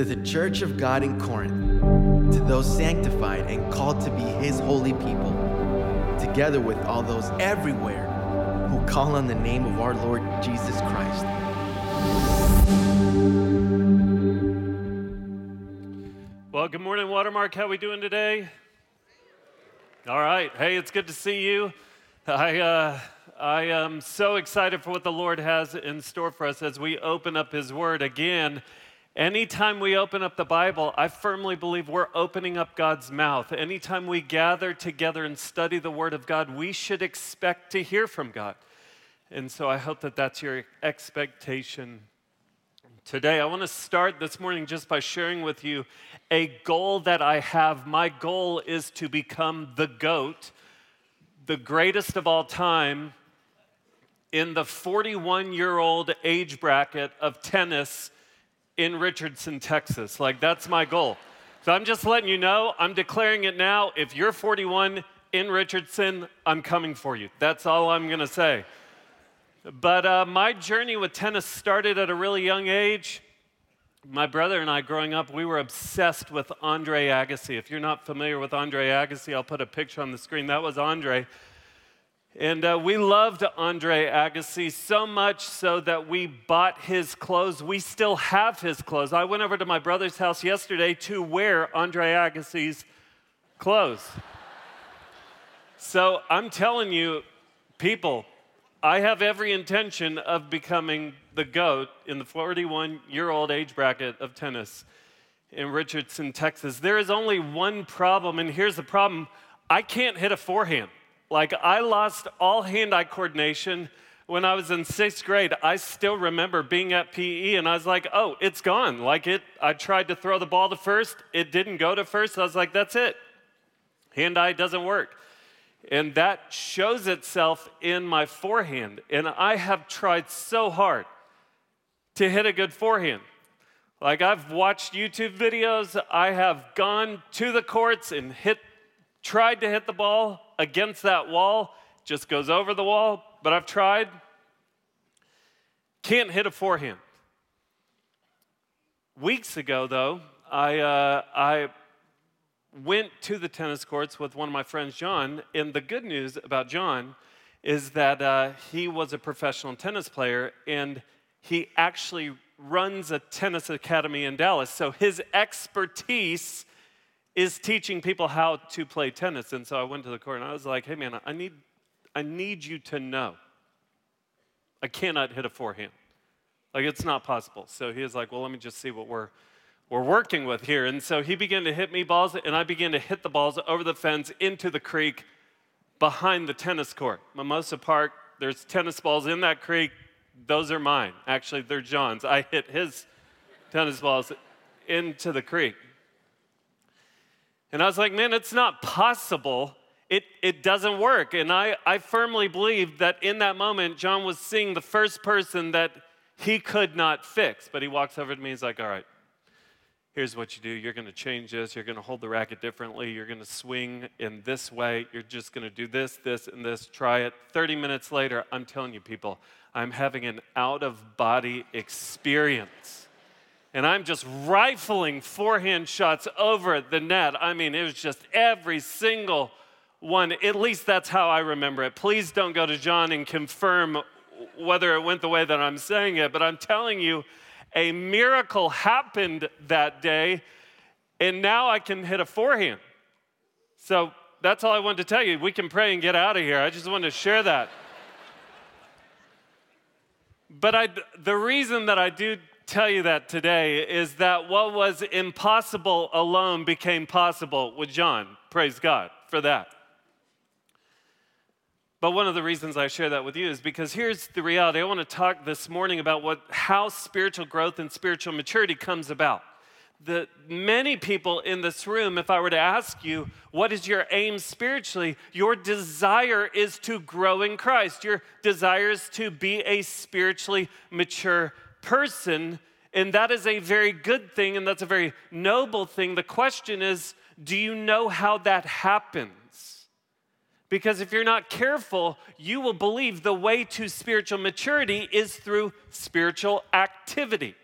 To the church of God in Corinth, to those sanctified and called to be his holy people, together with all those everywhere who call on the name of our Lord Jesus Christ. Well, good morning, Watermark. How are we doing today? All right. Hey, it's good to see you. I, uh, I am so excited for what the Lord has in store for us as we open up His Word again. Anytime we open up the Bible, I firmly believe we're opening up God's mouth. Anytime we gather together and study the Word of God, we should expect to hear from God. And so I hope that that's your expectation today. I want to start this morning just by sharing with you a goal that I have. My goal is to become the GOAT, the greatest of all time in the 41 year old age bracket of tennis in Richardson, Texas. Like, that's my goal. So I'm just letting you know, I'm declaring it now. If you're 41 in Richardson, I'm coming for you. That's all I'm going to say. But uh, my journey with tennis started at a really young age. My brother and I, growing up, we were obsessed with Andre Agassi. If you're not familiar with Andre Agassi, I'll put a picture on the screen. That was Andre. And uh, we loved Andre Agassi so much so that we bought his clothes. We still have his clothes. I went over to my brother's house yesterday to wear Andre Agassi's clothes. so I'm telling you, people, I have every intention of becoming the GOAT in the 41 year old age bracket of tennis in Richardson, Texas. There is only one problem, and here's the problem I can't hit a forehand. Like, I lost all hand eye coordination when I was in sixth grade. I still remember being at PE and I was like, oh, it's gone. Like, it, I tried to throw the ball to first, it didn't go to first. I was like, that's it. Hand eye doesn't work. And that shows itself in my forehand. And I have tried so hard to hit a good forehand. Like I've watched YouTube videos, I have gone to the courts and hit tried to hit the ball against that wall, just goes over the wall, but I've tried. Can't hit a forehand. Weeks ago, though, I, uh, I went to the tennis courts with one of my friends, John, and the good news about John is that uh, he was a professional tennis player and he actually runs a tennis academy in Dallas. So his expertise is teaching people how to play tennis. And so I went to the court and I was like, hey man, I need, I need you to know I cannot hit a forehand. Like it's not possible. So he was like, well, let me just see what we're we're working with here. And so he began to hit me balls, and I began to hit the balls over the fence into the creek behind the tennis court. Mimosa Park, there's tennis balls in that creek. Those are mine. Actually, they're John's. I hit his tennis balls into the creek. And I was like, man, it's not possible. It, it doesn't work. And I, I firmly believe that in that moment, John was seeing the first person that he could not fix. But he walks over to me, he's like, all right, here's what you do. You're going to change this. You're going to hold the racket differently. You're going to swing in this way. You're just going to do this, this, and this. Try it. 30 minutes later, I'm telling you, people, I'm having an out of body experience and I'm just rifling forehand shots over the net. I mean, it was just every single one. At least that's how I remember it. Please don't go to John and confirm whether it went the way that I'm saying it, but I'm telling you, a miracle happened that day, and now I can hit a forehand. So that's all I wanted to tell you. We can pray and get out of here. I just wanted to share that. but I, the reason that I do tell you that today is that what was impossible alone became possible with John. Praise God for that. But one of the reasons I share that with you is because here's the reality. I want to talk this morning about what how spiritual growth and spiritual maturity comes about. The many people in this room, if I were to ask you, what is your aim spiritually? Your desire is to grow in Christ. Your desire is to be a spiritually mature person, and that is a very good thing and that's a very noble thing. The question is, do you know how that happens? Because if you're not careful, you will believe the way to spiritual maturity is through spiritual activity.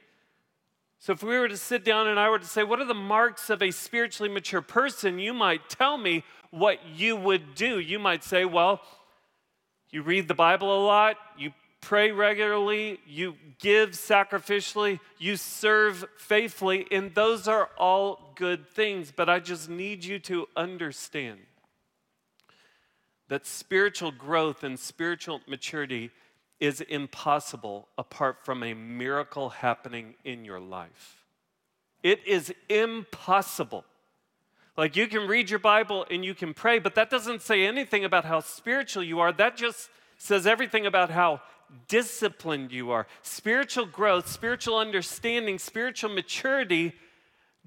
So, if we were to sit down and I were to say, What are the marks of a spiritually mature person? You might tell me what you would do. You might say, Well, you read the Bible a lot, you pray regularly, you give sacrificially, you serve faithfully, and those are all good things. But I just need you to understand that spiritual growth and spiritual maturity is impossible apart from a miracle happening in your life. It is impossible. Like you can read your Bible and you can pray, but that doesn't say anything about how spiritual you are. That just says everything about how disciplined you are. Spiritual growth, spiritual understanding, spiritual maturity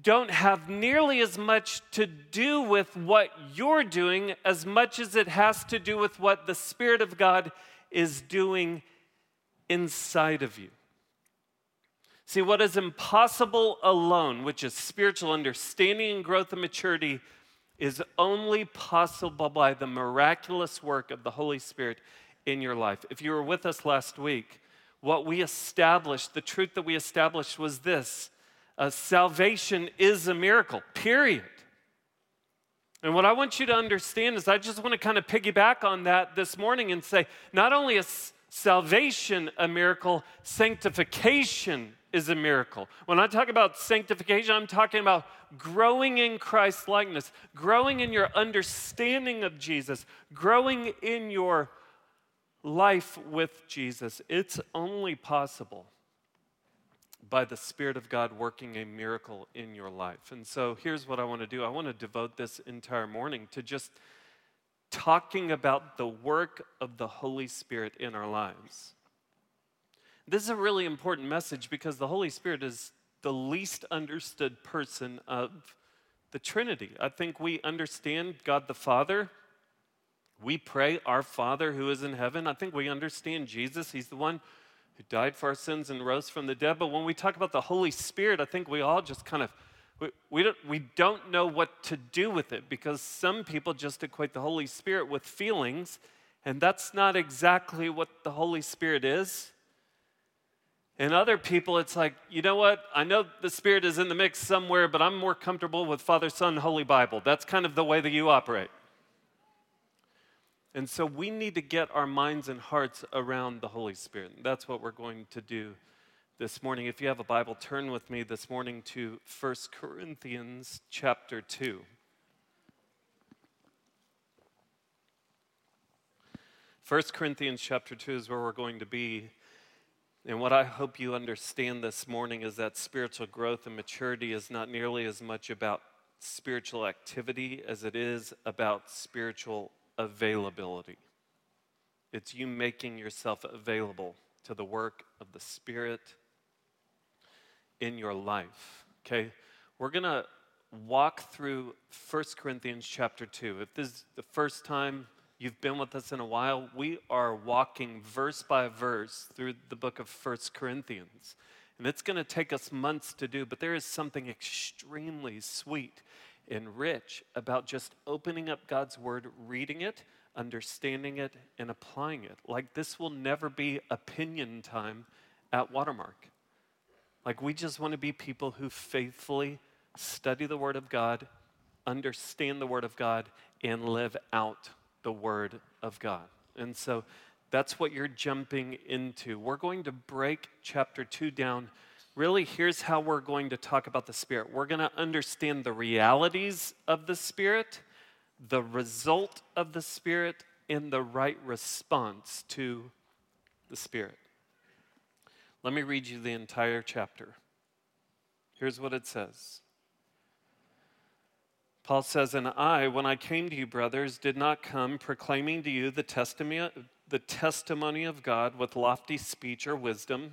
don't have nearly as much to do with what you're doing as much as it has to do with what the Spirit of God is doing inside of you. See, what is impossible alone, which is spiritual understanding and growth and maturity, is only possible by the miraculous work of the Holy Spirit in your life. If you were with us last week, what we established, the truth that we established was this uh, salvation is a miracle, period. And what I want you to understand is I just want to kind of piggyback on that this morning and say not only is salvation a miracle, sanctification is a miracle. When I talk about sanctification, I'm talking about growing in Christ likeness, growing in your understanding of Jesus, growing in your life with Jesus. It's only possible by the Spirit of God working a miracle in your life. And so here's what I want to do I want to devote this entire morning to just talking about the work of the Holy Spirit in our lives. This is a really important message because the Holy Spirit is the least understood person of the Trinity. I think we understand God the Father. We pray, Our Father who is in heaven. I think we understand Jesus. He's the one who died for our sins and rose from the dead. But when we talk about the Holy Spirit, I think we all just kind of we, we, don't, we don't know what to do with it because some people just equate the Holy Spirit with feelings, and that's not exactly what the Holy Spirit is. And other people, it's like, you know what? I know the Spirit is in the mix somewhere, but I'm more comfortable with Father, Son, Holy Bible. That's kind of the way that you operate. And so we need to get our minds and hearts around the Holy Spirit. That's what we're going to do this morning. If you have a Bible, turn with me this morning to 1 Corinthians chapter 2. First Corinthians chapter 2 is where we're going to be. And what I hope you understand this morning is that spiritual growth and maturity is not nearly as much about spiritual activity as it is about spiritual availability. It's you making yourself available to the work of the Spirit in your life. Okay? We're going to walk through 1 Corinthians chapter 2. If this is the first time you've been with us in a while, we are walking verse by verse through the book of 1 Corinthians. And it's going to take us months to do, but there is something extremely sweet and rich about just opening up God's Word, reading it, understanding it, and applying it. Like this will never be opinion time at Watermark. Like we just want to be people who faithfully study the Word of God, understand the Word of God, and live out the Word of God. And so that's what you're jumping into. We're going to break chapter 2 down really, here's how we're going to talk about the Spirit. We're going to understand the realities of the Spirit, the result of the Spirit, and the right response to the Spirit. Let me read you the entire chapter. Here's what it says. Paul says, And I, when I came to you, brothers, did not come proclaiming to you the testimony, the testimony of God with lofty speech or wisdom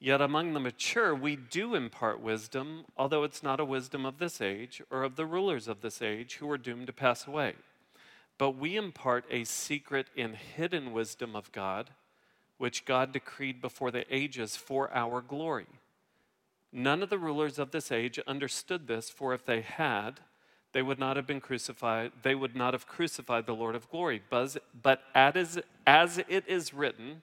Yet among the mature, we do impart wisdom, although it's not a wisdom of this age or of the rulers of this age who are doomed to pass away. but we impart a secret and hidden wisdom of God, which God decreed before the ages for our glory. None of the rulers of this age understood this, for if they had, they would not have been crucified, they would not have crucified the Lord of glory. But as, as it is written,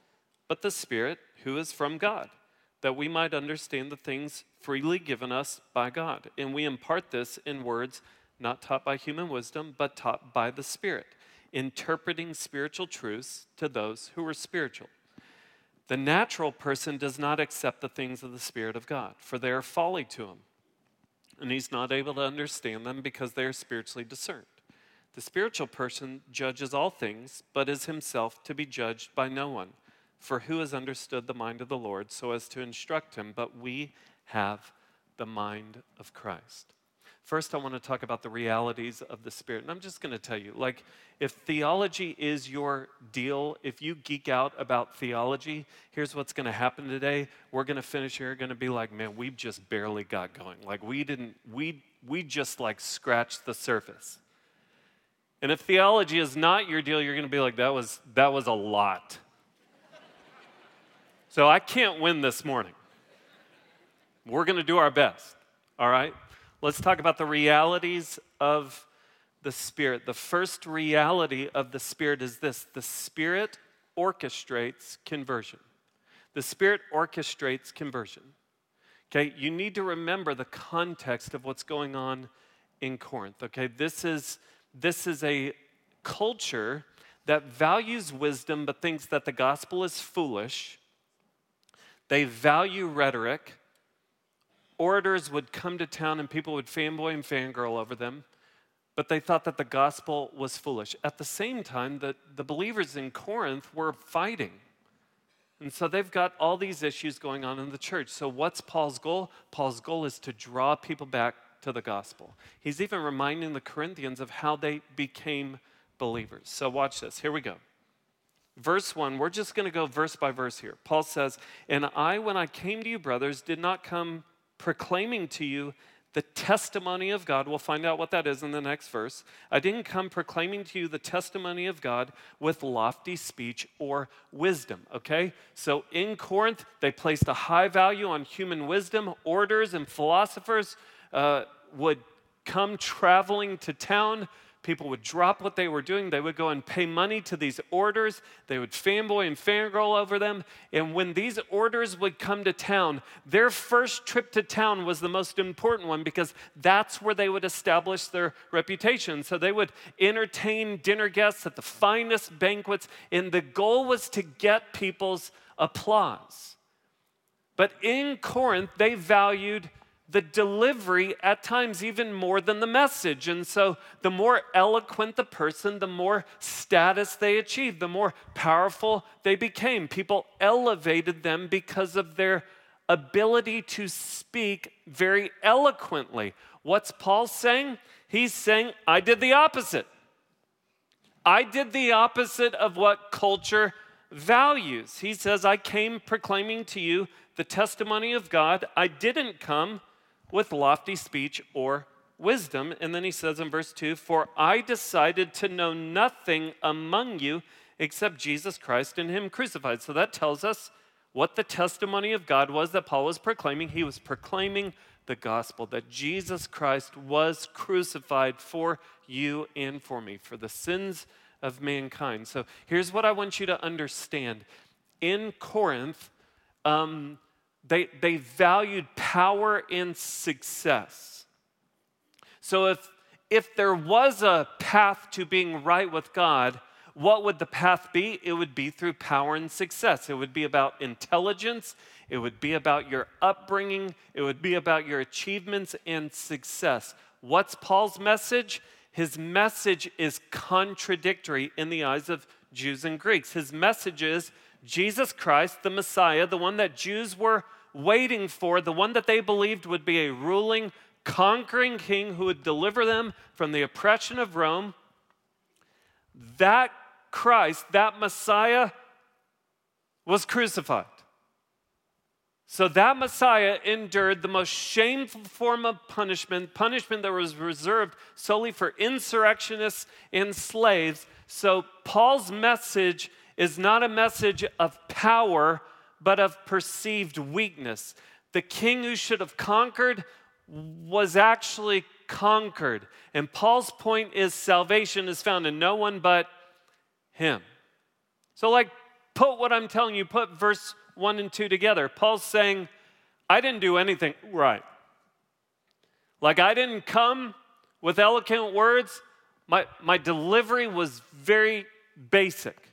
but the Spirit who is from God, that we might understand the things freely given us by God. And we impart this in words not taught by human wisdom, but taught by the Spirit, interpreting spiritual truths to those who are spiritual. The natural person does not accept the things of the Spirit of God, for they are folly to him and he's not able to understand them because they are spiritually discerned. The spiritual person judges all things, but is himself to be judged by no one. For who has understood the mind of the Lord so as to instruct him? But we have the mind of Christ. First, I want to talk about the realities of the Spirit. And I'm just going to tell you like, if theology is your deal, if you geek out about theology, here's what's going to happen today. We're going to finish here, going to be like, man, we've just barely got going. Like, we didn't, we, we just like scratched the surface. And if theology is not your deal, you're going to be like, that was, that was a lot. So I can't win this morning. We're going to do our best, all right? Let's talk about the realities of the Spirit. The first reality of the Spirit is this the Spirit orchestrates conversion. The Spirit orchestrates conversion. Okay, you need to remember the context of what's going on in Corinth. Okay, this is, this is a culture that values wisdom but thinks that the gospel is foolish. They value rhetoric orators would come to town and people would fanboy and fangirl over them, but they thought that the gospel was foolish. At the same time, the, the believers in Corinth were fighting. And so they've got all these issues going on in the church. So, what's Paul's goal? Paul's goal is to draw people back to the gospel. He's even reminding the Corinthians of how they became believers. So, watch this. Here we go. Verse 1, we're just going to go verse by verse here. Paul says, And I, when I came to you, brothers, did not come proclaiming to you the testimony of God. We'll find out what that is in the next verse. I didn't come proclaiming to you the testimony of God with lofty speech or wisdom, okay? So in Corinth, they placed a high value on human wisdom. Orators and philosophers uh, would come traveling to town People would drop what they were doing. They would go and pay money to these orders. They would fanboy and fangirl over them. And when these orders would come to town, their first trip to town was the most important one because that's where they would establish their reputation. So they would entertain dinner guests at the finest banquets, and the goal was to get people's applause. But in Corinth, they valued the delivery at times even more than the message. And so, the more eloquent the person, the more status they achieved, the more powerful they became. People elevated them because of their ability to speak very eloquently. What's Paul saying? He's saying, I did the opposite. I did the opposite of what culture values. He says, I came proclaiming to you the testimony of God. I didn't come with lofty speech or wisdom. And then he says in verse 2 For I decided to know nothing among you except Jesus Christ and Him crucified. So that tells us what the testimony of God was that Paul was proclaiming. He was proclaiming the gospel that Jesus Christ was crucified for you and for me, for the sins of mankind. So here's what I want you to understand. In Corinth, um, they, they valued power and success. So if, if there was a path to being right with God, what would the path be? It would be through power and success. It would be about intelligence. It would be about your upbringing. It would be about your achievements and success. What's Paul's message? his message is contradictory in the eyes of Jews and Greeks. His message is Jesus Christ, the Messiah, the one that Jews were waiting for, the one that they believed would be a ruling, conquering king who would deliver them from the oppression of Rome. That Christ, that Messiah, was crucified. So that Messiah endured the most shameful form of punishment, punishment that was reserved solely for insurrectionists and slaves. So Paul's message is not a message of power, but of perceived weakness. The king who should have conquered was actually conquered. And Paul's point is salvation is found in no one but him. So, like, put what I'm telling you, put verse 1 and 2 together. Paul's saying, I didn't do anything right. Like, I didn't come with eloquent words. My, my delivery was very basic.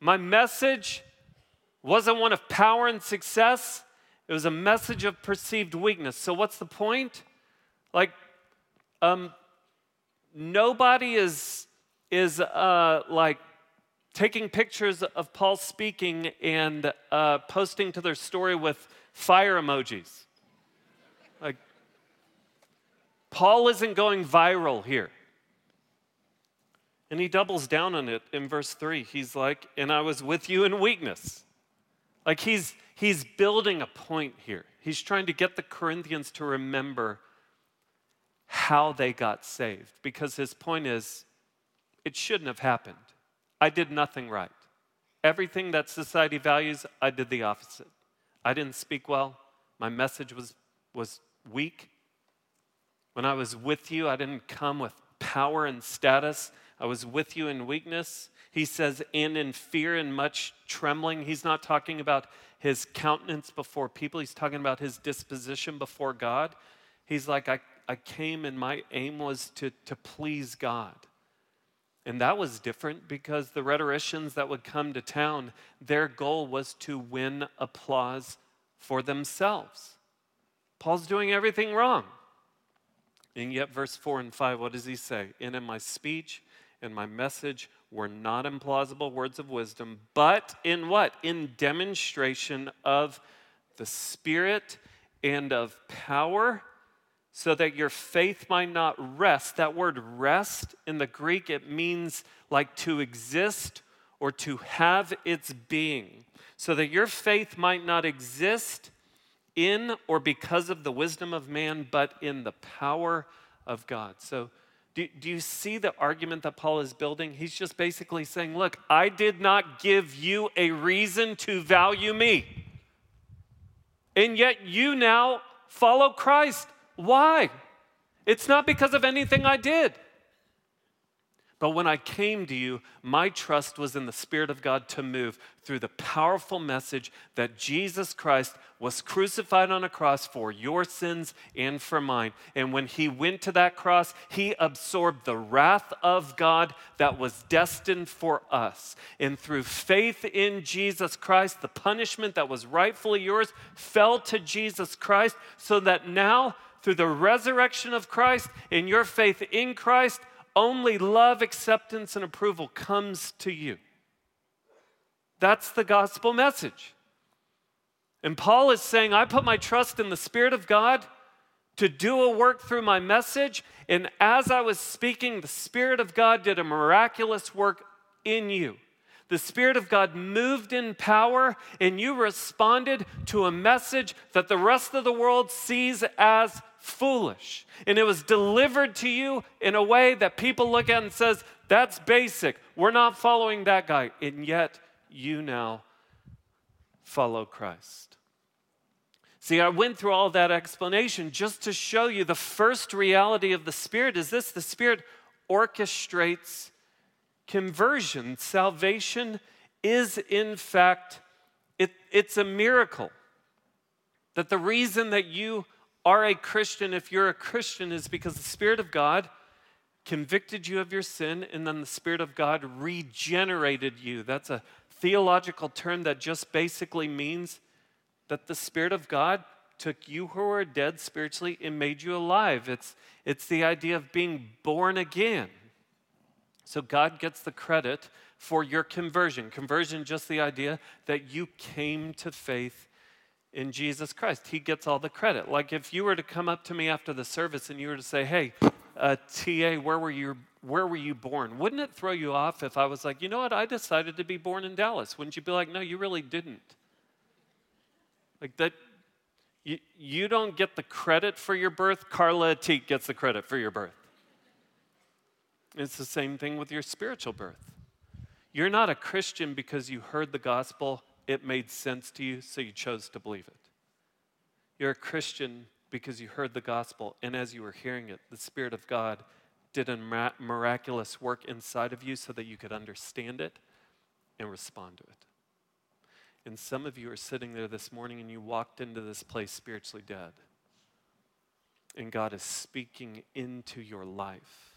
My message wasn't one of power and success, it was a message of perceived weakness. So, what's the point? Like, um, nobody is, is uh, like taking pictures of Paul speaking and uh, posting to their story with fire emojis. Like, Paul isn't going viral here. And he doubles down on it in verse 3. He's like, and I was with you in weakness. Like he's he's building a point here. He's trying to get the Corinthians to remember how they got saved because his point is it shouldn't have happened. I did nothing right. Everything that society values, I did the opposite. I didn't speak well. My message was, was weak. When I was with you, I didn't come with power and status. I was with you in weakness. He says, and in fear and much trembling. He's not talking about his countenance before people, he's talking about his disposition before God. He's like, I, I came and my aim was to, to please God. And that was different because the rhetoricians that would come to town, their goal was to win applause for themselves. Paul's doing everything wrong. And yet, verse 4 and 5, what does he say? And in my speech and my message were not implausible words of wisdom, but in what? In demonstration of the Spirit and of power so that your faith might not rest. That word rest in the Greek, it means like to exist or to have its being. So that your faith might not exist in or because of the wisdom of man, but in the power of God. So, do, do you see the argument that Paul is building? He's just basically saying, Look, I did not give you a reason to value me. And yet you now follow Christ. Why? It's not because of anything I did. But when I came to you, my trust was in the Spirit of God to move through the powerful message that Jesus Christ was crucified on a cross for your sins and for mine. And when he went to that cross, he absorbed the wrath of God that was destined for us. And through faith in Jesus Christ, the punishment that was rightfully yours fell to Jesus Christ, so that now, through the resurrection of Christ and your faith in Christ, only love, acceptance, and approval comes to you. That's the gospel message. And Paul is saying, I put my trust in the Spirit of God to do a work through my message. And as I was speaking, the Spirit of God did a miraculous work in you. The Spirit of God moved in power, and you responded to a message that the rest of the world sees as foolish. And it was delivered to you in a way that people look at and says, that's basic. We're not following that guy. And yet you now follow Christ. See, I went through all that explanation just to show you the first reality of the Spirit is this the Spirit orchestrates conversion. Salvation is, in fact, it, it's a miracle. That the reason that you are a Christian, if you're a Christian, is because the Spirit of God convicted you of your sin, and then the Spirit of God regenerated you. That's a theological term that just basically means that the Spirit of God took you who were dead spiritually and made you alive. It's, it's the idea of being born again. So God gets the credit for your conversion. Conversion, just the idea that you came to faith in Jesus Christ. He gets all the credit. Like if you were to come up to me after the service and you were to say, hey, uh, TA, where were you? Where were you born? Wouldn't it throw you off if I was like, you know what? I decided to be born in Dallas. Wouldn't you be like, no, you really didn't? Like that, you, you don't get the credit for your birth. Carla Teak gets the credit for your birth. It's the same thing with your spiritual birth. You're not a Christian because you heard the gospel, it made sense to you, so you chose to believe it. You're a Christian because you heard the gospel, and as you were hearing it, the Spirit of God did a miraculous work inside of you so that you could understand it and respond to it. And some of you are sitting there this morning and you walked into this place spiritually dead. And God is speaking into your life.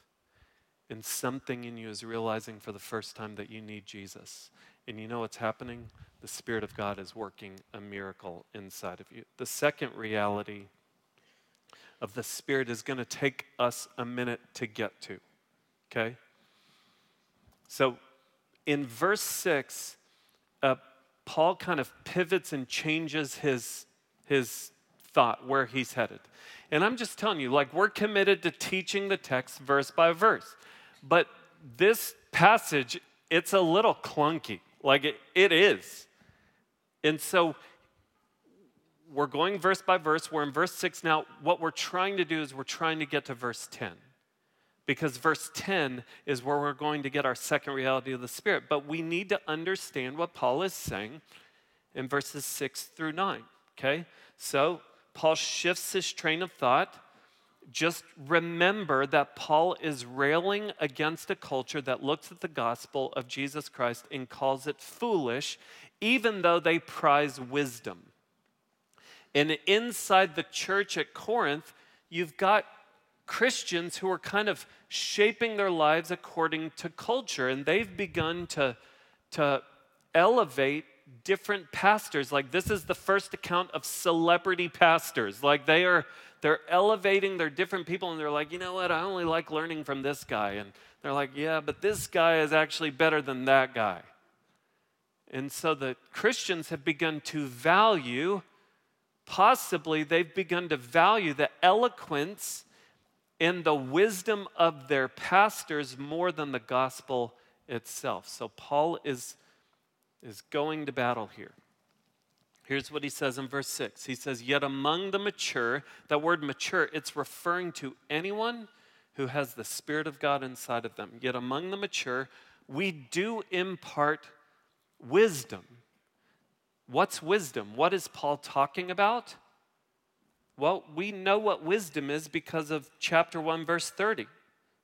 And something in you is realizing for the first time that you need Jesus. And you know what's happening? The Spirit of God is working a miracle inside of you. The second reality of the Spirit is going to take us a minute to get to. Okay? So in verse 6, uh, Paul kind of pivots and changes his, his thought where he's headed. And I'm just telling you, like, we're committed to teaching the text verse by verse. But this passage, it's a little clunky. Like, it, it is. And so we're going verse by verse. We're in verse 6 now. What we're trying to do is we're trying to get to verse 10 because verse 10 is where we're going to get our second reality of the Spirit. But we need to understand what Paul is saying in verses 6 through 9. Okay? So Paul shifts his train of thought. Just remember that Paul is railing against a culture that looks at the gospel of Jesus Christ and calls it foolish, even though they prize wisdom. And inside the church at Corinth, you've got Christians who are kind of shaping their lives according to culture, and they've begun to, to elevate different pastors. Like this is the first account of celebrity pastors. Like they are they're elevating their different people and they're like, you know what, I only like learning from this guy. And they're like, yeah, but this guy is actually better than that guy. And so the Christians have begun to value possibly they've begun to value the eloquence and the wisdom of their pastors more than the gospel itself. So Paul is, is going to battle here. Here's what he says in verse 6. He says, Yet among the mature, that word mature, it's referring to anyone who has the Spirit of God inside of them. Yet among the mature, we do impart wisdom What's wisdom? What is Paul talking about? Well, we know what wisdom is because of chapter 1, verse 30.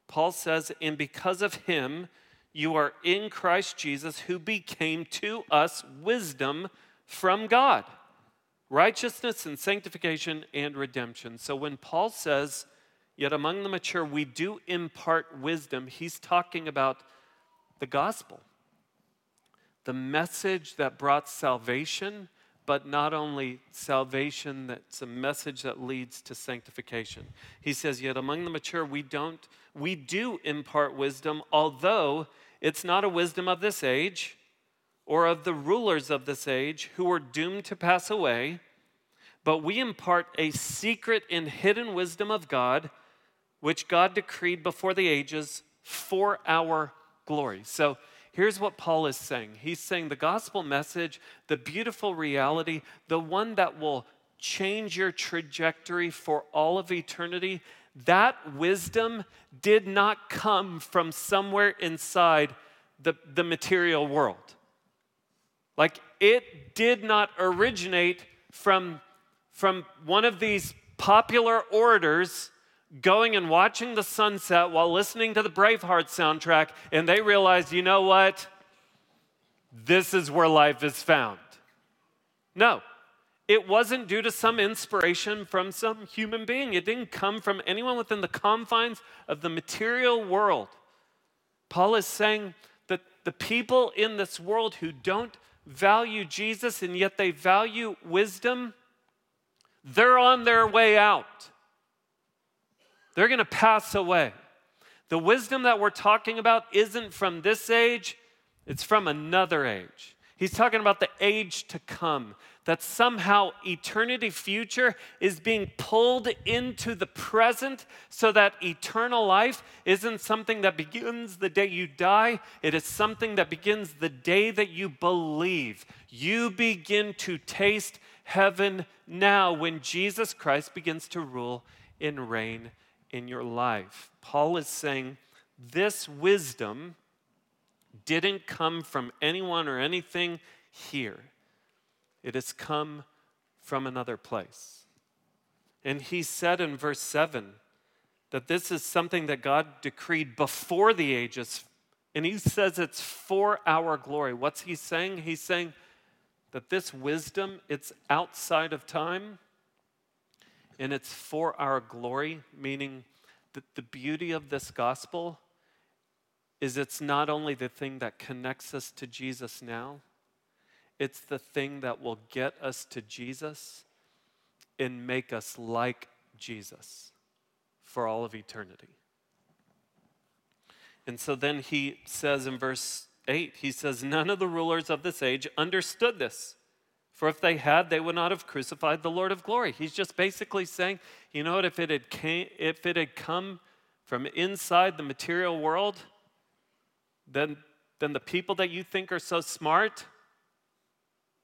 Paul says, And because of him, you are in Christ Jesus, who became to us wisdom from God, righteousness and sanctification and redemption. So when Paul says, Yet among the mature, we do impart wisdom, he's talking about the gospel the message that brought salvation, but not only salvation, that's a message that leads to sanctification. He says, Yet among the mature, we don't, we do impart wisdom, although it's not a wisdom of this age or of the rulers of this age who are doomed to pass away, but we impart a secret and hidden wisdom of God, which God decreed before the ages for our glory. So Here's what Paul is saying He's saying the gospel message, the beautiful reality, the one that will change your trajectory for all of eternity, that wisdom did not come from somewhere inside the, the material world. Like it did not originate from, from one of these popular orators going and watching the sunset while listening to the Braveheart soundtrack, and they realized, you know what? This is where life is found. No, it wasn't due to some inspiration from some human being. It didn't come from anyone within the confines of the material world. Paul is saying that the people in this world who don't value Jesus and yet they value wisdom, They're on their way out. They're going to pass away. The wisdom that we're talking about isn't from this age, it's from another age. He's talking about the age to come, that somehow eternity future is being pulled into the present so that eternal life isn't something that begins the day you die, it is something that begins the day that you believe. You begin to taste heaven now when Jesus Christ begins to rule and reign in your life. Paul is saying this wisdom didn't come from anyone or anything here, it has come from another place. And he said in verse 7 that this is something that God decreed before the ages. And he says it's for our glory. What's he saying? He's saying that this wisdom, it's outside of time and it's for our glory, meaning that the beauty of this gospel is it's not only the thing that connects us to Jesus now, it's the thing that will get us to Jesus and make us like Jesus for all of eternity. And so then he says in verse 8, he says, None of the rulers of this age understood this. For if they had, they would not have crucified the Lord of glory. He's just basically saying, you know what, if it had, came, if it had come from inside the material world, then, then the people that you think are so smart,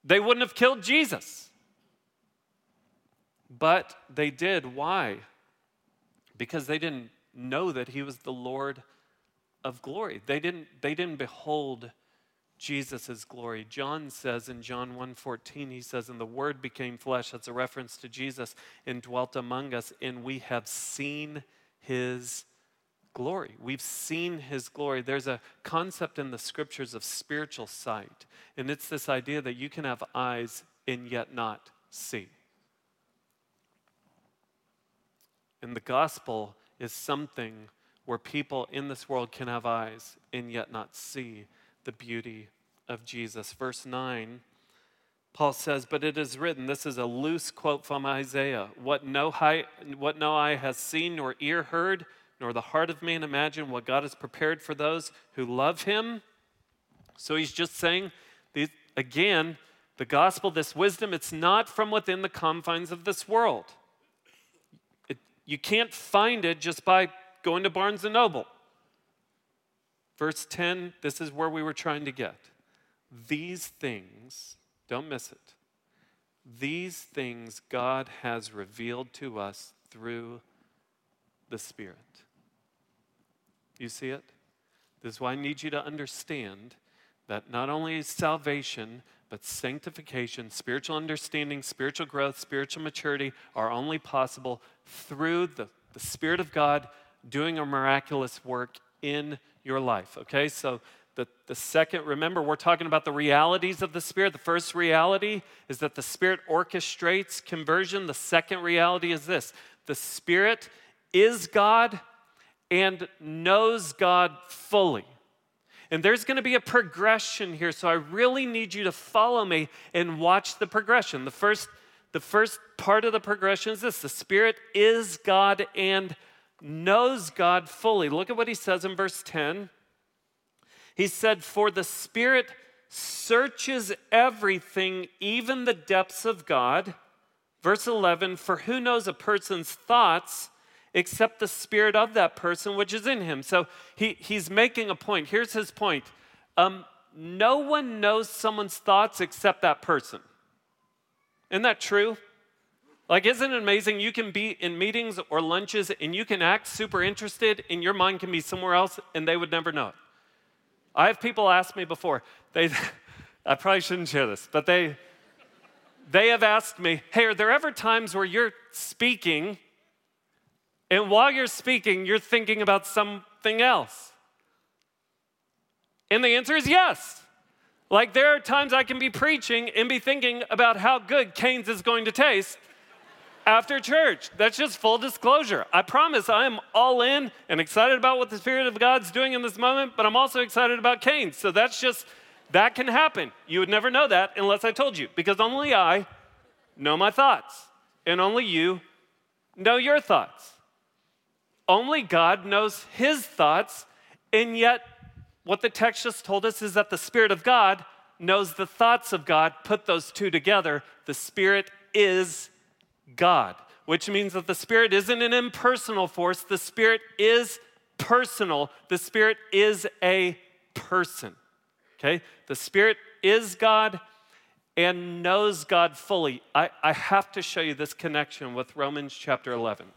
they wouldn't have killed Jesus. But they did. Why? Because they didn't know that he was the Lord of glory. They didn't, they didn't behold Jesus' glory. John says in John 1:14, he says, And the word became flesh. That's a reference to Jesus, and dwelt among us, and we have seen his glory. We've seen his glory. There's a concept in the scriptures of spiritual sight, and it's this idea that you can have eyes and yet not see. And the gospel is something where people in this world can have eyes and yet not see the beauty of Jesus. Verse 9, Paul says, But it is written, this is a loose quote from Isaiah, what no, eye, what no eye has seen, nor ear heard, nor the heart of man imagine what God has prepared for those who love him. So he's just saying, again, the gospel, this wisdom, it's not from within the confines of this world. It, you can't find it just by going to Barnes and Noble. Verse 10, this is where we were trying to get. These things, don't miss it, these things God has revealed to us through the Spirit. You see it? This is why I need you to understand that not only is salvation, but sanctification, spiritual understanding, spiritual growth, spiritual maturity are only possible through the, the Spirit of God doing a miraculous work in your life. Okay, so the, the second, remember, we're talking about the realities of the Spirit. The first reality is that the Spirit orchestrates conversion. The second reality is this the Spirit is God and knows God fully. And there's going to be a progression here, so I really need you to follow me and watch the progression. The first, the first part of the progression is this the Spirit is God and knows God fully. Look at what he says in verse 10. He said, For the Spirit searches everything, even the depths of God. Verse 11, For who knows a person's thoughts except the spirit of that person which is in him? So he, he's making a point. Here's his point um, No one knows someone's thoughts except that person. Isn't that true? Like, isn't it amazing? You can be in meetings or lunches and you can act super interested, and your mind can be somewhere else, and they would never know it. I have people ask me before, they, I probably shouldn't share this, but they, they have asked me, hey, are there ever times where you're speaking, and while you're speaking, you're thinking about something else? And the answer is yes. Like, there are times I can be preaching and be thinking about how good Cane's is going to taste after church. That's just full disclosure. I promise I am all in and excited about what the Spirit of God's doing in this moment, but I'm also excited about Cain. So that's just, that can happen. You would never know that unless I told you, because only I know my thoughts. and only you know your thoughts. Only God knows his thoughts, and yet what the text just told us is that the Spirit of God knows the thoughts of God. Put those two together. The Spirit is God, which means that the Spirit isn't an impersonal force, the Spirit is personal. The Spirit is a person. Okay? The Spirit is God and knows God fully. I, I have to show you this connection with Romans chapter 11.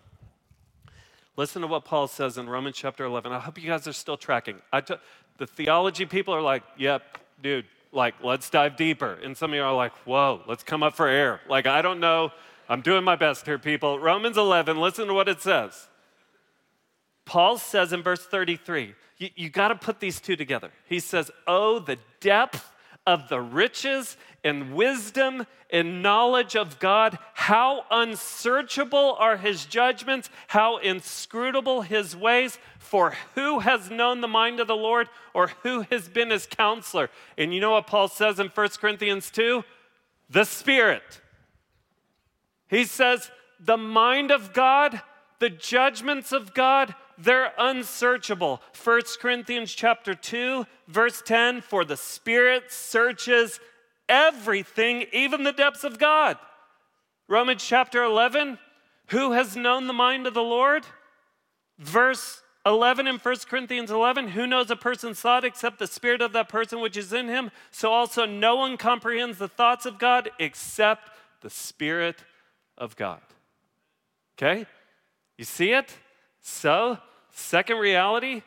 Listen to what Paul says in Romans chapter 11. I hope you guys are still tracking. The theology people are like, yep, dude, like, let's dive deeper. And some of you are like, whoa, let's come up for air. Like, I don't know. I'm doing my best here, people. Romans 11, listen to what it says. Paul says in verse 33, you, you got to put these two together. He says, Oh, the depth of the riches and wisdom and knowledge of God. How unsearchable are his judgments, how inscrutable his ways. For who has known the mind of the Lord or who has been his counselor? And you know what Paul says in 1 Corinthians 2? The Spirit. He says, the mind of God, the judgments of God, they're unsearchable. 1 Corinthians chapter 2, verse 10, for the Spirit searches everything, even the depths of God. Romans chapter 11, who has known the mind of the Lord? Verse 11 in 1 Corinthians 11, who knows a person's thought except the spirit of that person which is in him? So also no one comprehends the thoughts of God except the spirit of God. Okay? You see it? So, second reality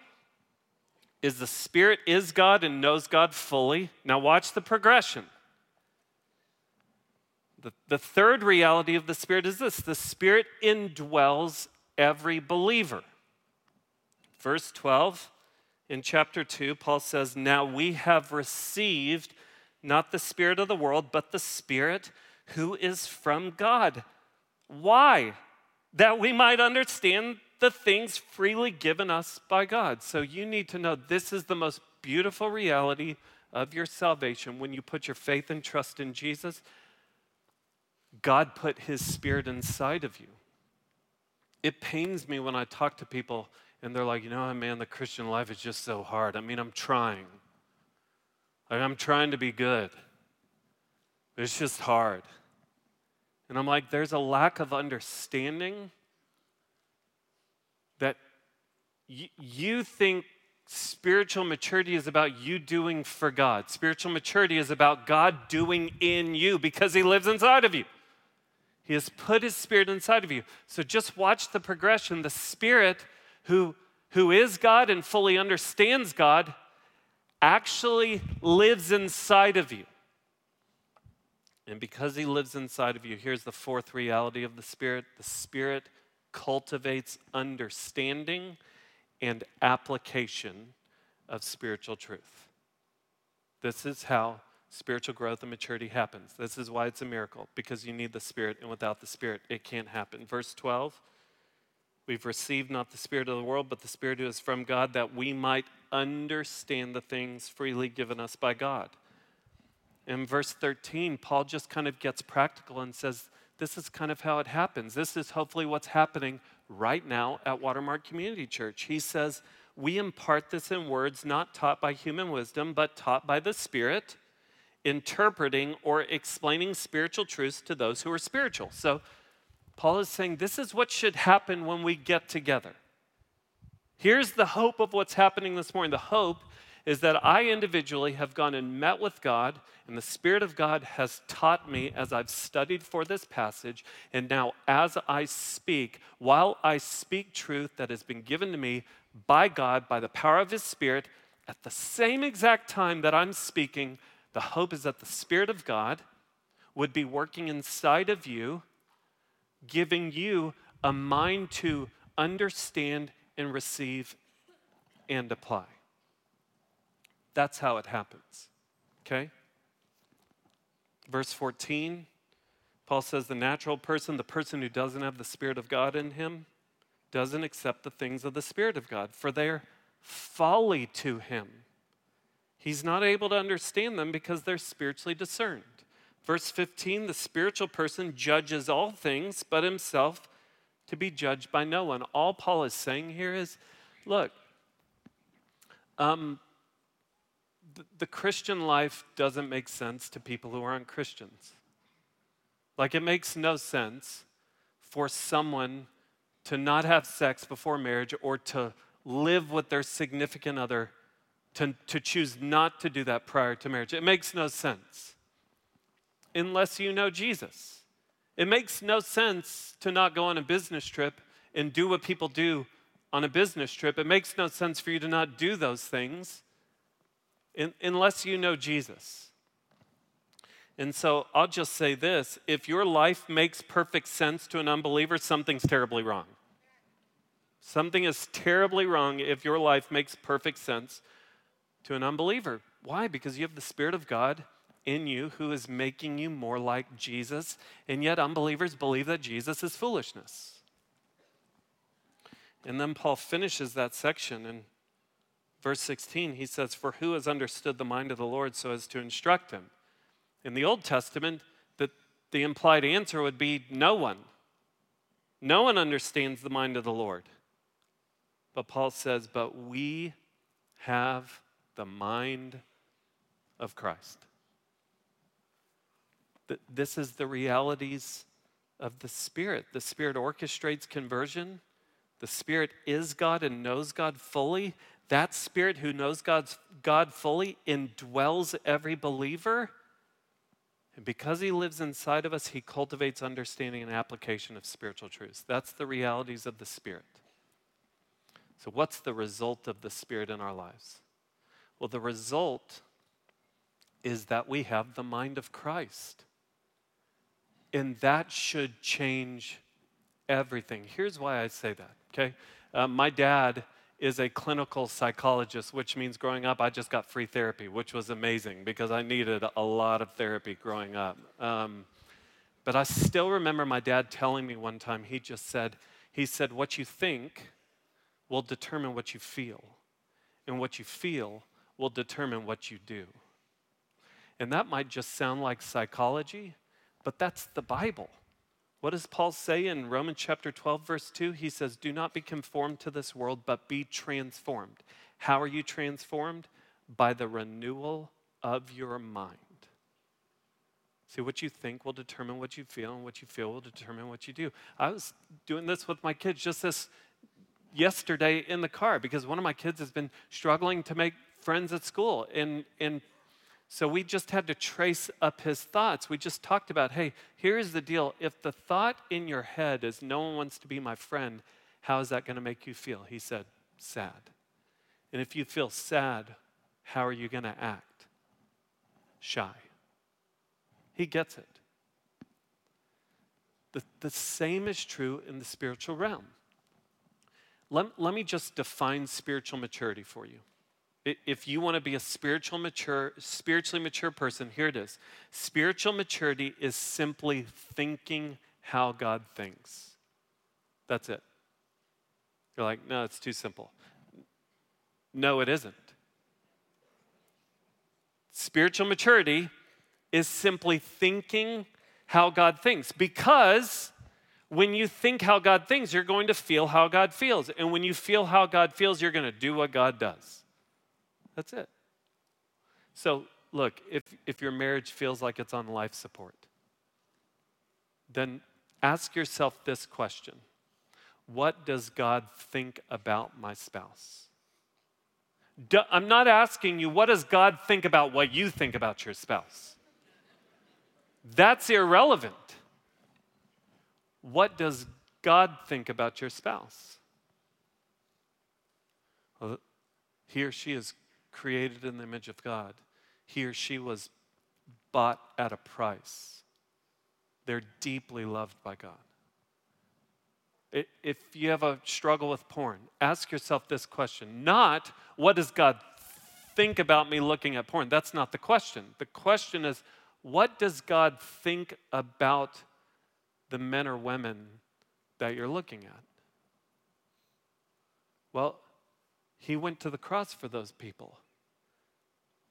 is the spirit is God and knows God fully. Now watch the progression. The, the third reality of the Spirit is this the Spirit indwells every believer. Verse 12 in chapter 2, Paul says, Now we have received not the Spirit of the world, but the Spirit who is from God. Why? That we might understand the things freely given us by God. So you need to know this is the most beautiful reality of your salvation when you put your faith and trust in Jesus. God put His Spirit inside of you. It pains me when I talk to people and they're like, you know, man, the Christian life is just so hard. I mean, I'm trying. Like, I'm trying to be good. It's just hard. And I'm like, there's a lack of understanding that you think spiritual maturity is about you doing for God. Spiritual maturity is about God doing in you because He lives inside of you. He has put his spirit inside of you. So just watch the progression. The spirit who, who is God and fully understands God actually lives inside of you. And because he lives inside of you, here's the fourth reality of the spirit the spirit cultivates understanding and application of spiritual truth. This is how spiritual growth and maturity happens. This is why it's a miracle, because you need the Spirit, and without the Spirit, it can't happen. Verse 12 We've received not the Spirit of the world, but the Spirit who is from God, that we might understand the things freely given us by God. In verse 13, Paul just kind of gets practical and says, This is kind of how it happens. This is hopefully what's happening right now at Watermark Community Church. He says, We impart this in words not taught by human wisdom, but taught by the Spirit interpreting or explaining spiritual truths to those who are spiritual. So, Paul is saying this is what should happen when we get together. Here's the hope of what's happening this morning. The hope is that I individually have gone and met with God, and the Spirit of God has taught me as I've studied for this passage. And now, as I speak, while I speak truth that has been given to me by God, by the power of His Spirit, at the same exact time that I'm speaking, the hope is that the Spirit of God would be working inside of you, giving you a mind to understand and receive and apply. That's how it happens. Okay? Verse 14, Paul says the natural person, the person who doesn't have the Spirit of God in him, doesn't accept the things of the Spirit of God, for they're folly to him. He's not able to understand them because they're spiritually discerned. Verse 15 the spiritual person judges all things, but himself to be judged by no one. All Paul is saying here is look, um, the, Christian life doesn't make sense to people who aren't Christians. Like, it makes no sense for someone to not have sex before marriage or to live with their significant other, to, to choose not to do that prior to marriage. It makes no sense unless you know Jesus. It makes no sense to not go on a business trip and do what people do on a business trip. It makes no sense for you to not do those things in, unless you know Jesus. And so I'll just say this if your life makes perfect sense to an unbeliever, something's terribly wrong. Something is terribly wrong if your life makes perfect sense to an unbeliever. Why? Because you have the Spirit of God in you who is making you more like Jesus, and yet unbelievers believe that Jesus is foolishness. And then Paul finishes that section in verse 16. He says, For who has understood the mind of the Lord so as to instruct him? In the Old Testament, the, the implied answer would be no one. No one understands the mind of the Lord. But Paul says, But we have the mind of Christ. This is the realities of the Spirit. The Spirit orchestrates conversion. The Spirit is God and knows God fully. That Spirit who knows God's, God fully indwells every believer. And because He lives inside of us, He cultivates understanding and application of spiritual truths. That's the realities of the Spirit. So, what's the result of the Spirit in our lives? Well, the result is that we have the mind of Christ. And that should change everything. Here's why I say that, okay? Uh, my dad is a clinical psychologist, which means growing up, I just got free therapy, which was amazing because I needed a lot of therapy growing up. Um, but I still remember my dad telling me one time, he just said, he said, what you think will determine what you feel, and what you feel will determine what you do. And that might just sound like psychology, but that's the Bible. What does Paul say in Romans chapter 12, verse 2? He says, Do not be conformed to this world, but be transformed. How are you transformed? By the renewal of your mind. See, what you think will determine what you feel, and what you feel will determine what you do. I was doing this with my kids just this yesterday in the car because one of my kids has been struggling to make friends at school. And, and so we just had to trace up his thoughts. We just talked about hey, here's the deal. If the thought in your head is no one wants to be my friend, how is that going to make you feel? He said, sad. And if you feel sad, how are you going to act? Shy. He gets it. The, the same is true in the spiritual realm. Let, let me just define spiritual maturity for you. If you want to be a spiritual mature, spiritually mature person, here it is. Spiritual maturity is simply thinking how God thinks. That's it. You're like, no, it's too simple. No, it isn't. Spiritual maturity is simply thinking how God thinks because when you think how God thinks, you're going to feel how God feels. And when you feel how God feels, you're going to do what God does. That's it. So, look, if, if your marriage feels like it's on life support, then ask yourself this question What does God think about my spouse? Do, I'm not asking you, what does God think about what you think about your spouse? That's irrelevant. What does God think about your spouse? Well, he or she is created in the image of God. He or she was bought at a price. They're deeply loved by God. If you have a struggle with porn, ask yourself this question not, what does God think about me looking at porn? That's not the question. The question is, what does God think about the men or women that you're looking at? Well, he went to the cross for those people.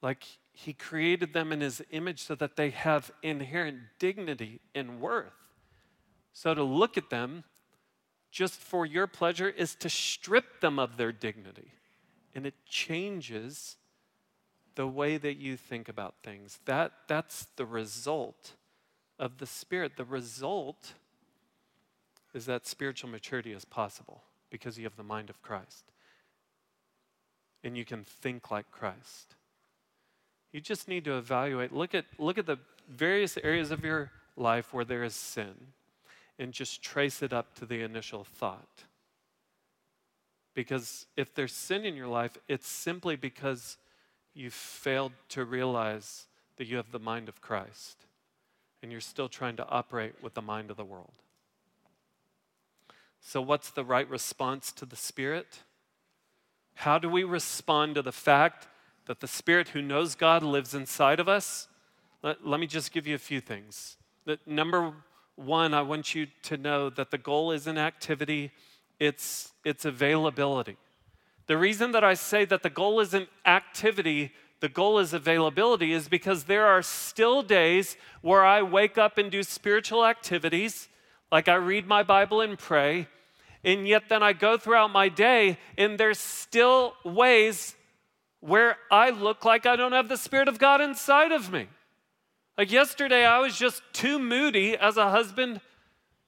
Like, he created them in his image so that they have inherent dignity and worth. So to look at them just for your pleasure is to strip them of their dignity. And it changes the way that you think about things. That, that's the result of the Spirit. The result is that spiritual maturity is possible because you have the mind of Christ. And you can think like Christ. You just need to evaluate. Look at, look at the various areas of your life where there is sin and just trace it up to the initial thought. Because if there's sin in your life, it's simply because you've failed to realize that you have the mind of Christ and you're still trying to operate with the mind of the world. So, what's the right response to the Spirit? How do we respond to the fact that the Spirit who knows God lives inside of us? Let, let me just give you a few things. That number one, I want you to know that the goal isn't activity, it's, it's availability. The reason that I say that the goal isn't activity, the goal is availability, is because there are still days where I wake up and do spiritual activities, like I read my Bible and pray, and yet then I go throughout my day, and there's still ways where I look like I don't have the Spirit of God inside of me. Like yesterday, I was just too moody as a husband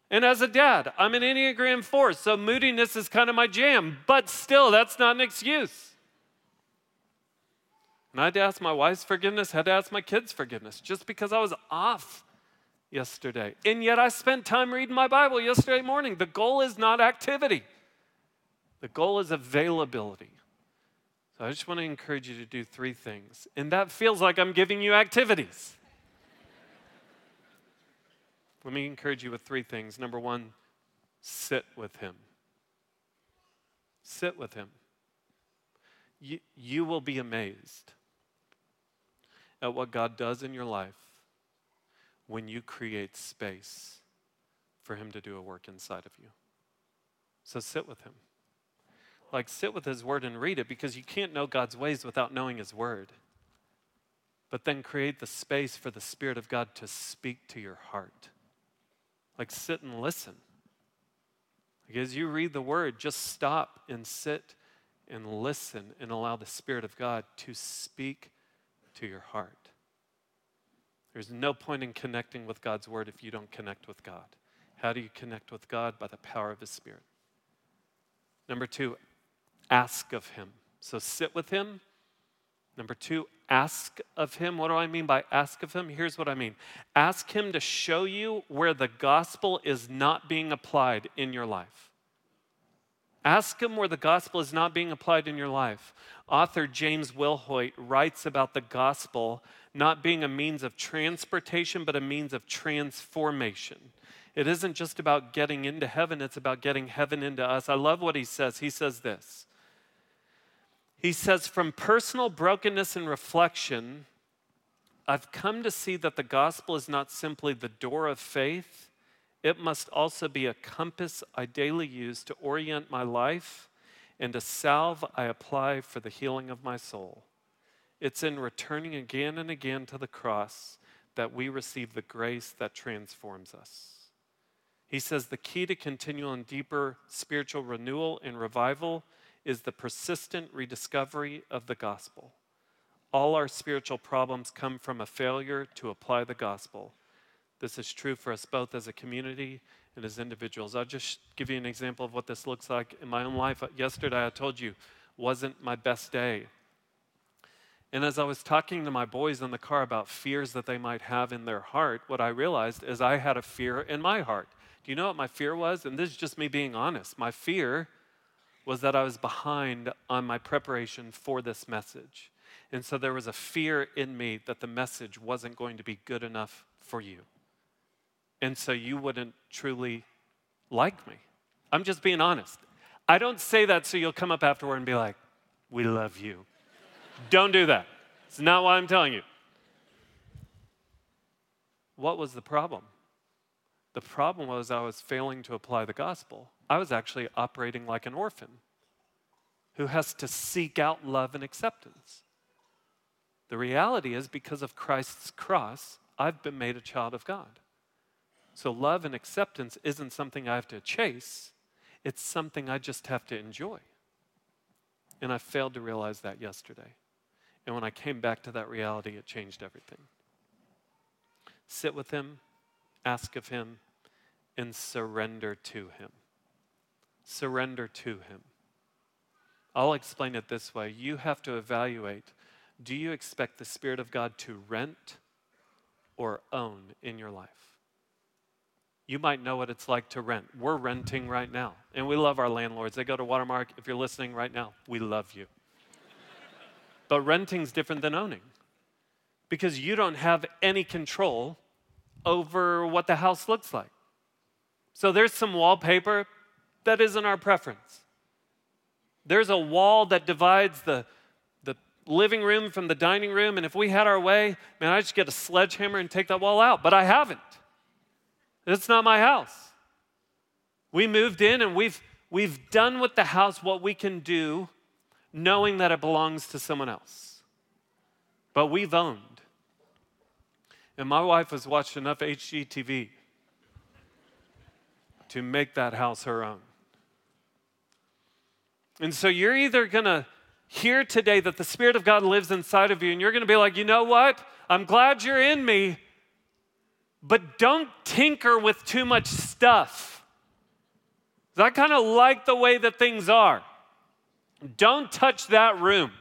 and as a dad. I'm an Enneagram 4, so moodiness is kind of my jam, but still, that's not an excuse. And I had to ask my wife's forgiveness, had to ask my kids' forgiveness, just because I was off yesterday. And yet I spent time reading my Bible yesterday morning. The goal is not activity, the goal is availability. So I just want to encourage you to do three things. And that feels like I'm giving you activities. Let me encourage you with three things. Number one, sit with Him. Sit with Him. You, you will be amazed at what God does in your life when you create space for Him to do a work inside of you. So sit with Him. Like, sit with His Word and read it because you can't know God's ways without knowing His Word. But then create the space for the Spirit of God to speak to your heart. Like, sit and listen. Like, as you read the word, just stop and sit and listen and allow the Spirit of God to speak to your heart. There's no point in connecting with God's word if you don't connect with God. How do you connect with God? By the power of His Spirit. Number two, ask of Him. So sit with Him. Number two, ask of him. What do I mean by ask of him? Here's what I mean ask him to show you where the gospel is not being applied in your life. Ask him where the gospel is not being applied in your life. Author James Wilhoit writes about the gospel not being a means of transportation, but a means of transformation. It isn't just about getting into heaven, it's about getting heaven into us. I love what he says. He says this he says, From personal brokenness and reflection, I've come to see that the gospel is not simply the door of faith, it must also be a compass I daily use to orient my life and a salve I apply for the healing of my soul. It's in returning again and again to the cross that we receive the grace that transforms us. He says the key to continual and deeper spiritual renewal and revival is the persistent rediscovery of the gospel. All our spiritual problems come from a failure to apply the gospel. This is true for us both as a community and as individuals. I'll just give you an example of what this looks like in my own life. Yesterday, I told you, wasn't my best day. And as I was talking to my boys in the car about fears that they might have in their heart, what I realized is I had a fear in my heart. Do you know what my fear was? And this is just me being honest. My fear was that I was behind on my preparation for this message. And so there was a fear in me that the message wasn't going to be good enough for you. And so you wouldn't truly like me. I'm just being honest. I don't say that so you'll come up afterward and be like, we love you. Don't do that. It's not what I'm telling you. What was the problem? The problem was I was failing to apply the gospel. I was actually operating like an orphan who has to seek out love and acceptance. The reality is, because of Christ's cross, I've been made a child of God. So, love and acceptance isn't something I have to chase, it's something I just have to enjoy. And I failed to realize that yesterday. And when I came back to that reality, it changed everything. Sit with Him, ask of Him, and surrender to Him. Surrender to Him. I'll explain it this way you have to evaluate do you expect the Spirit of God to rent or own in your life? You might know what it's like to rent. We're renting right now, and we love our landlords. They go to Watermark. If you're listening right now, we love you. But renting's different than owning because you don't have any control over what the house looks like. So there's some wallpaper that isn't our preference. There's a wall that divides the, the living room from the dining room, and if we had our way, man, I'd just get a sledgehammer and take that wall out, but I haven't. It's not my house. We moved in and we've, we've done with the house what we can do, knowing that it belongs to someone else. But we've owned. And my wife has watched enough HGTV to make that house her own. And so you're either going to hear today that the Spirit of God lives inside of you, and you're going to be like, you know what? I'm glad you're in me, but don't tinker with too much stuff. I kind of like the way that things are. Don't touch that room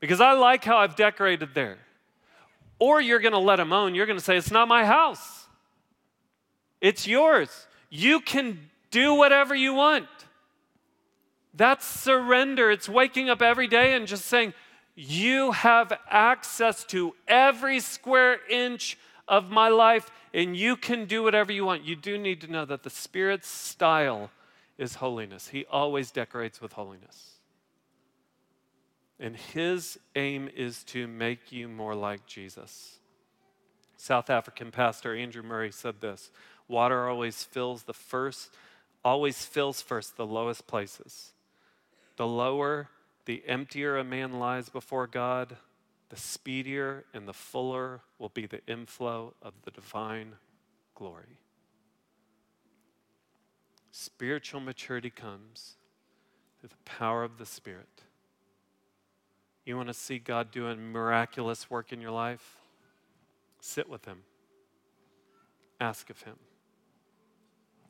because I like how I've decorated there. Or you're going to let him own. You're going to say, It's not my house, it's yours. You can do whatever you want. That's surrender. It's waking up every day and just saying, You have access to every square inch of my life, and you can do whatever you want. You do need to know that the Spirit's style is holiness. He always decorates with holiness. And his aim is to make you more like Jesus. South African pastor Andrew Murray said this water always fills the first, always fills first the lowest places. The lower, the emptier a man lies before God, the speedier and the fuller will be the inflow of the divine glory. Spiritual maturity comes through the power of the Spirit. You want to see God doing miraculous work in your life? Sit with Him, ask of Him,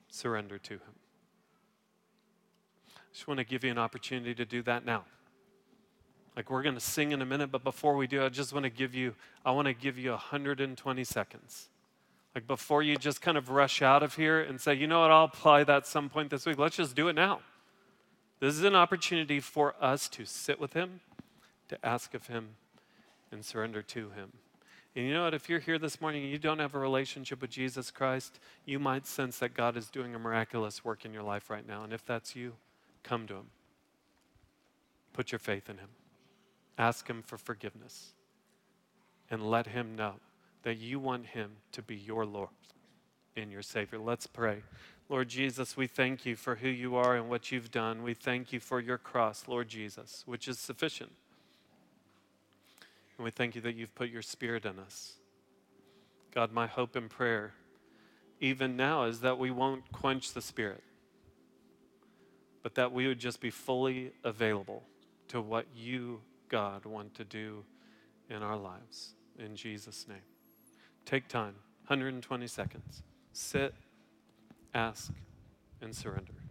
surrender to Him. I just want to give you an opportunity to do that now. Like we're going to sing in a minute, but before we do, I just want to give you, I want to give you 120 seconds. Like before you just kind of rush out of here and say, you know what, I'll apply that some point this week. Let's just do it now. This is an opportunity for us to sit with Him, to ask of Him, and surrender to Him. And you know what? If you're here this morning and you don't have a relationship with Jesus Christ, you might sense that God is doing a miraculous work in your life right now. And if that's you, come to Him. Put your faith in Him. Ask Him for forgiveness and let Him know that you want Him to be your Lord and your Savior. Let's pray. Lord Jesus, we thank you for who you are and what you've done. We thank you for your cross, Lord Jesus, which is sufficient. And we thank you that you've put your Spirit in us. God, my hope and prayer, even now, is that we won't quench the Spirit, but that we would just be fully available to what you God want to do in our lives. In Jesus' name. Take time, 120 seconds. Sit, ask, and surrender.